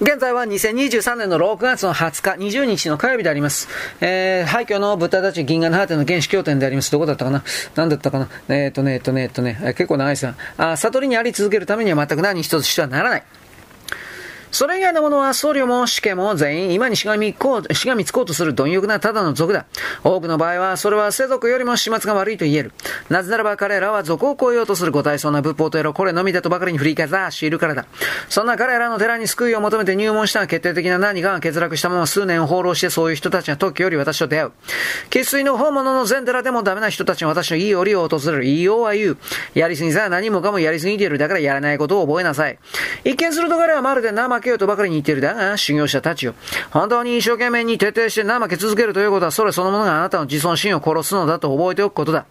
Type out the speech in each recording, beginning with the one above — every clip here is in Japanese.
現在は2023年の6月の20日、20日の火曜日であります。えー、廃墟の豚たち銀河の果ての原始経典であります。どこだったかな？何だったかな？えっ、ー、とね、えっ、ー、とね、えっ、ー、とね、結構長いですが、悟りにあり続けるためには全く何一つしてはならない。それ以外のものは僧侶も死刑も全員今にしがみこう、しがみつこうとする貪欲なただの族だ。多くの場合は、それは世俗よりも始末が悪いと言える。なぜならば彼らは族を超えようとするご体操な仏法とやろこれのみだとばかりに振りかざしているからだ。そんな彼らの寺に救いを求めて入門した決定的な何かが欠落したまま数年を放浪してそういう人たちが時より私と出会う。生粋の本物の全寺でもダメな人たちが私のいい折を訪れる。言いようは言う。やりすぎさ何もかもやりすぎている。だからやらないことを覚えなさい。一見すると彼はまるで生怠けようとばかりに言っている。だが、修行者たちよ。本当に一生懸命に徹底して怠け続けるということは、それそのものがあなたの自尊心を殺すのだと覚えておくことだ。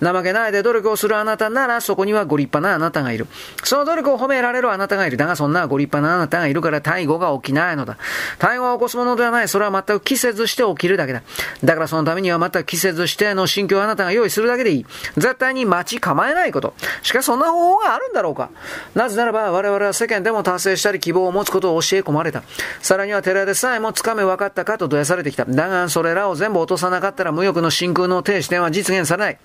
怠けないで努力をするあなたなら、そこにはご立派なあなたがいる。その努力を褒められるあなたがいる。だが、そんなご立派なあなたがいるから、大誤が起きないのだ。大誤を起こすものではない。それは全く気せずして起きるだけだ。だからそのためには全く気せずしての心境をあなたが用意するだけでいい。絶対に待ち構えないこと。しかしそんな方法があるんだろうか。なぜならば、我々は世間でも達成したり希望を持つことを教え込まれた。さらには寺でさえもつかめ分かったかとどやされてきた。だが、それらを全部落とさなかったら無欲の真空の停止点は実現されない。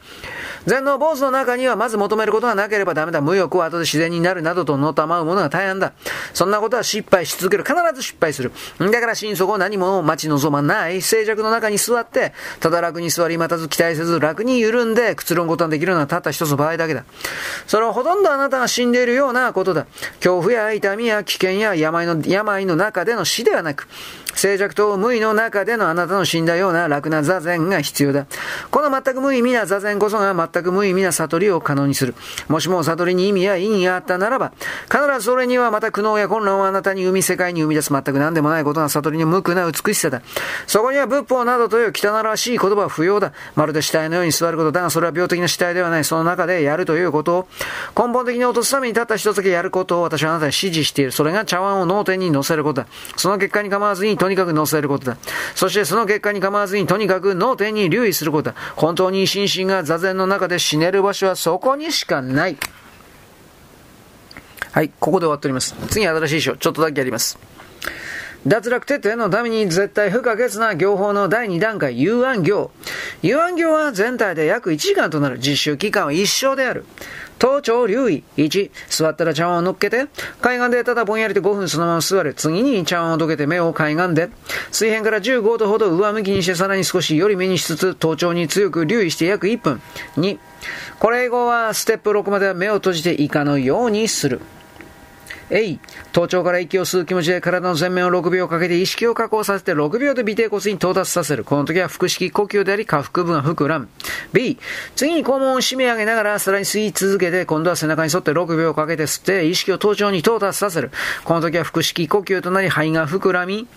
全能坊主の中にはまず求めることがなければダメだ。無欲は後で自然になるなどとのたまうものが大半だ。そんなことは失敗し続ける。必ず失敗する。だから心底何も待ち望まない静寂の中に座って、ただ楽に座り待たず期待せず楽に緩んでくつろぐことができるのはたった一つの場合だけだ。それはほとんどあなたが死んでいるようなことだ。恐怖や痛みや危険や病の、病の中での死ではなく、静寂と無意の中でのあなたの死んだような楽な座禅が必要だ。この全く無意味な座禅こそが全く無意味な悟りを可能にする。もしも悟りに意味や意義があったならば、必ずそれにはまた苦悩や混乱をあなたに生み世界に生み出す全く何でもないことが悟りの無垢な美しさだ。そこには仏法などという汚らしい言葉は不要だ。まるで死体のように座ることだが、それは病的な死体ではない。その中でやるということを、根本的に落とすためにたった一つだけやることを私はあなたに指示している。それが茶碗を脳天に乗せることだ。その結果に構わずにとにかく乗せることだ。そしてその結果に構わずにとにかく脳天に留意することだ。本当に心身が座禅の中で死ねる場所はそこにしかない。はい、ここで終わっております。次新しい章、ちょっとだけやります。脱落徹底のために絶対不可欠な行法の第2段階、遊案行。遊案行は全体で約1時間となる実習期間は一生である。頭頂留意。1、座ったら茶碗を乗っけて、海岸でただぼんやりと5分そのまま座る。次に茶碗をどけて目を海岸で、水平から15度ほど上向きにしてさらに少しより目にしつつ、頭頂に強く留意して約1分。2、これ以後はステップ6までは目を閉じて以下のようにする。えい。頭頂から息を吸う気持ちで体の前面を6秒かけて意識を確保させて6秒で尾低骨に到達させる。この時は腹式呼吸であり下腹部が膨らむ。B、次に肛門を締め上げながらさらに吸い続けて今度は背中に沿って6秒かけて吸って意識を頭頂に到達させる。この時は腹式呼吸となり肺が膨らみ、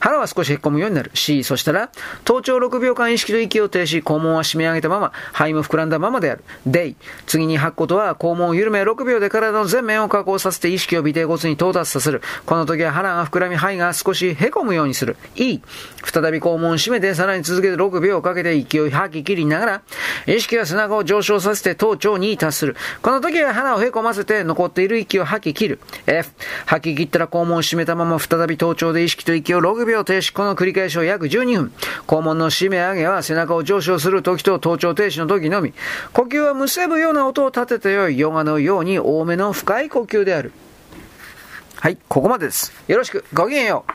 腹は少しへっこむようになる。C、そしたら頭頂6秒間意識と息を停止、肛門は締め上げたまま、肺も膨らんだままである。D、次に吐くことは肛門を緩め6秒で体の前面を確保させて意識を尾低骨に到達させる。この時は腹が膨らみ、肺が少し凹むようにする。E、再び肛門を締めて、さらに続けて6秒かけて息を吐き切りながら、意識は背中を上昇させて頭頂に達する。この時は鼻を凹ませて、残っている息を吐き切る。F、吐き切ったら肛門を締めたまま、再び頭頂で意識と息を6秒停止。この繰り返しを約12分。肛門の締め上げは背中を上昇する時と頭頂停止の時のみ。呼吸はむせぶような音を立ててよい、ヨガのように多めの深い呼吸である。はい、ここまでです。よろしく、ごきげんよう。